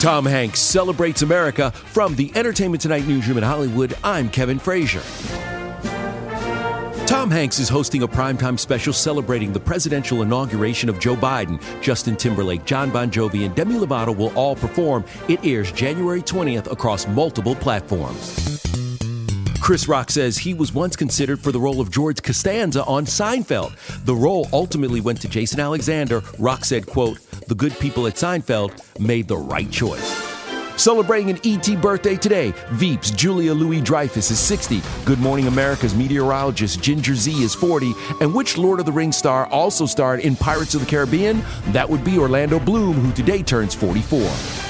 Tom Hanks celebrates America from the Entertainment Tonight newsroom in Hollywood. I'm Kevin Frazier. Tom Hanks is hosting a primetime special celebrating the presidential inauguration of Joe Biden. Justin Timberlake, Jon Bon Jovi, and Demi Lovato will all perform. It airs January 20th across multiple platforms. Chris Rock says he was once considered for the role of George Costanza on Seinfeld. The role ultimately went to Jason Alexander. Rock said, quote, the good people at Seinfeld made the right choice. Celebrating an ET birthday today, Veeps Julia Louis Dreyfus is 60. Good Morning America's meteorologist Ginger Zee is 40. And which Lord of the Rings star also starred in Pirates of the Caribbean? That would be Orlando Bloom, who today turns 44.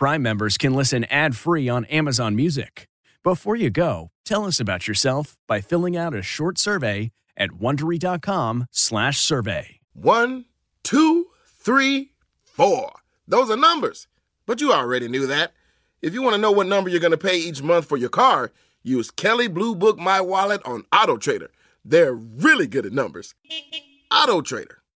Prime members can listen ad-free on Amazon Music. Before you go, tell us about yourself by filling out a short survey at wondery.com/survey. One, two, three, four. Those are numbers. But you already knew that. If you want to know what number you're going to pay each month for your car, use Kelley Blue Book My Wallet on Auto Trader. They're really good at numbers. Auto Trader.